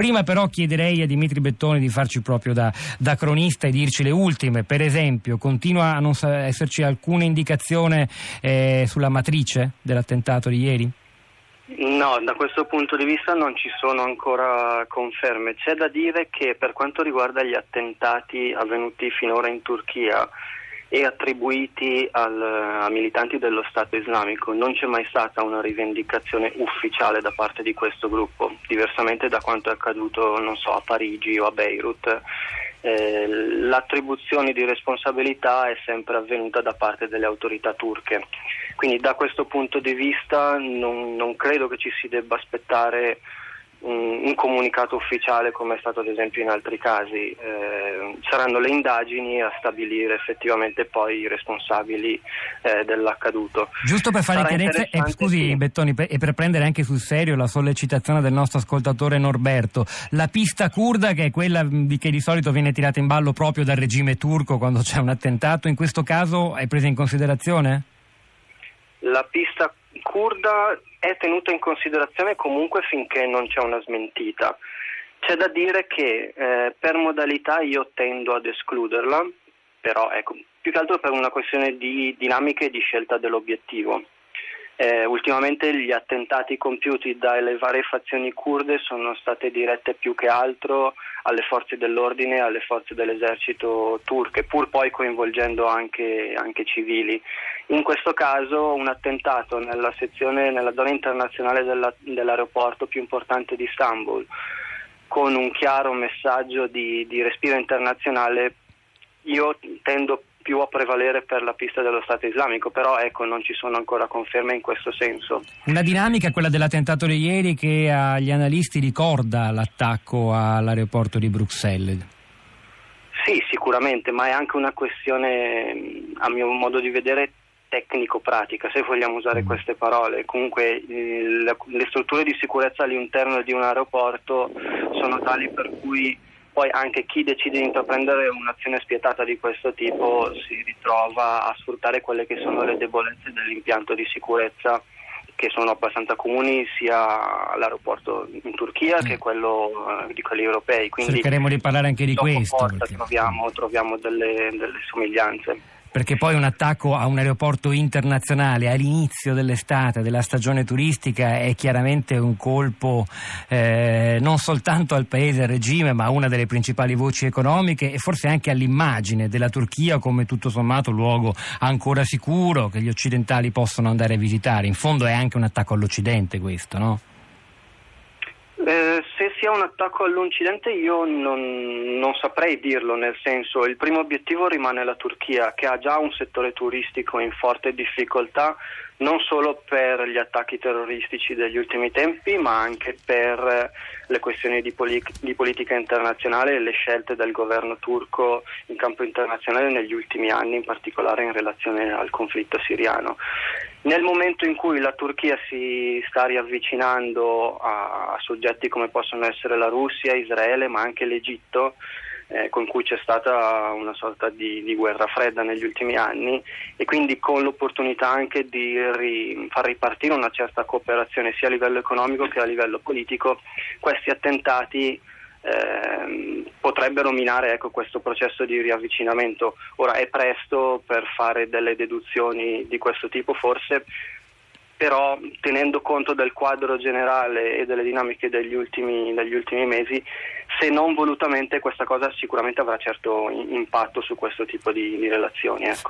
Prima però chiederei a Dimitri Bettoni di farci proprio da, da cronista e dirci le ultime. Per esempio, continua a non esserci alcuna indicazione eh, sulla matrice dell'attentato di ieri? No, da questo punto di vista non ci sono ancora conferme. C'è da dire che per quanto riguarda gli attentati avvenuti finora in Turchia, e attribuiti al, a militanti dello Stato islamico. Non c'è mai stata una rivendicazione ufficiale da parte di questo gruppo, diversamente da quanto è accaduto so, a Parigi o a Beirut. Eh, l'attribuzione di responsabilità è sempre avvenuta da parte delle autorità turche. Quindi da questo punto di vista non, non credo che ci si debba aspettare un, un, comunicato ufficiale come è stato ad esempio in altri casi. Eh, saranno le indagini a stabilire effettivamente poi i responsabili eh, dell'accaduto. Giusto per fare chiarezza, eh, scusi sì. Bettoni, e per prendere anche sul serio la sollecitazione del nostro ascoltatore Norberto, la pista kurda che è quella di che di solito viene tirata in ballo proprio dal regime turco quando c'è un attentato, in questo caso è presa in considerazione? La pista kurda è tenuta in considerazione comunque finché non c'è una smentita. C'è da dire che eh, per modalità io tendo ad escluderla, però ecco, più che altro per una questione di dinamica e di scelta dell'obiettivo. Eh, ultimamente gli attentati compiuti dalle varie fazioni kurde sono state dirette più che altro alle forze dell'ordine e alle forze dell'esercito turche, pur poi coinvolgendo anche, anche, civili. In questo caso un attentato nella, sezione, nella zona internazionale della, dell'aeroporto più importante di Istanbul, con un chiaro messaggio di, di respiro internazionale, io tendo più a prevalere per la pista dello Stato islamico, però ecco non ci sono ancora conferme in questo senso. Una dinamica, quella dell'attentato di ieri, che agli analisti ricorda l'attacco all'aeroporto di Bruxelles. Sì, sicuramente, ma è anche una questione, a mio modo di vedere, tecnico-pratica, se vogliamo usare mm. queste parole. Comunque le strutture di sicurezza all'interno di un aeroporto sono tali per cui poi anche chi decide di intraprendere un'azione spietata di questo tipo si ritrova a sfruttare quelle che sono le debolezze dell'impianto di sicurezza che sono abbastanza comuni sia all'aeroporto in Turchia che quello eh, di quelli europei. Quindi Cercheremo di parlare anche di questo. Perché... Troviamo, troviamo delle, delle somiglianze perché poi un attacco a un aeroporto internazionale all'inizio dell'estate, della stagione turistica, è chiaramente un colpo eh, non soltanto al paese, al regime, ma a una delle principali voci economiche e forse anche all'immagine della Turchia come tutto sommato luogo ancora sicuro che gli occidentali possono andare a visitare. In fondo è anche un attacco all'Occidente questo, no? Eh, se sia un attacco all'Occidente io non, non, saprei dirlo, nel senso il primo obiettivo rimane la Turchia che ha già un settore turistico in forte difficoltà non solo per gli attacchi terroristici degli ultimi tempi ma anche per le questioni di, poli- di politica internazionale e le scelte del governo turco in campo internazionale negli ultimi anni, in particolare in relazione al conflitto siriano. Nel momento in cui la Turchia si sta riavvicinando a, soggetti come possono essere la Russia, Israele, ma anche l'Egitto, eh, con cui c'è stata una sorta di, di, guerra fredda negli ultimi anni e quindi con l'opportunità anche di ri, far ripartire una certa cooperazione sia a livello economico che a livello politico, questi attentati eh, potrebbero minare ecco, questo processo di riavvicinamento. Ora è presto per fare delle deduzioni di questo tipo, forse, però tenendo conto del quadro generale e delle dinamiche degli ultimi, degli ultimi mesi, se non volutamente questa cosa sicuramente avrà certo impatto su questo tipo di, di relazioni. Ecco.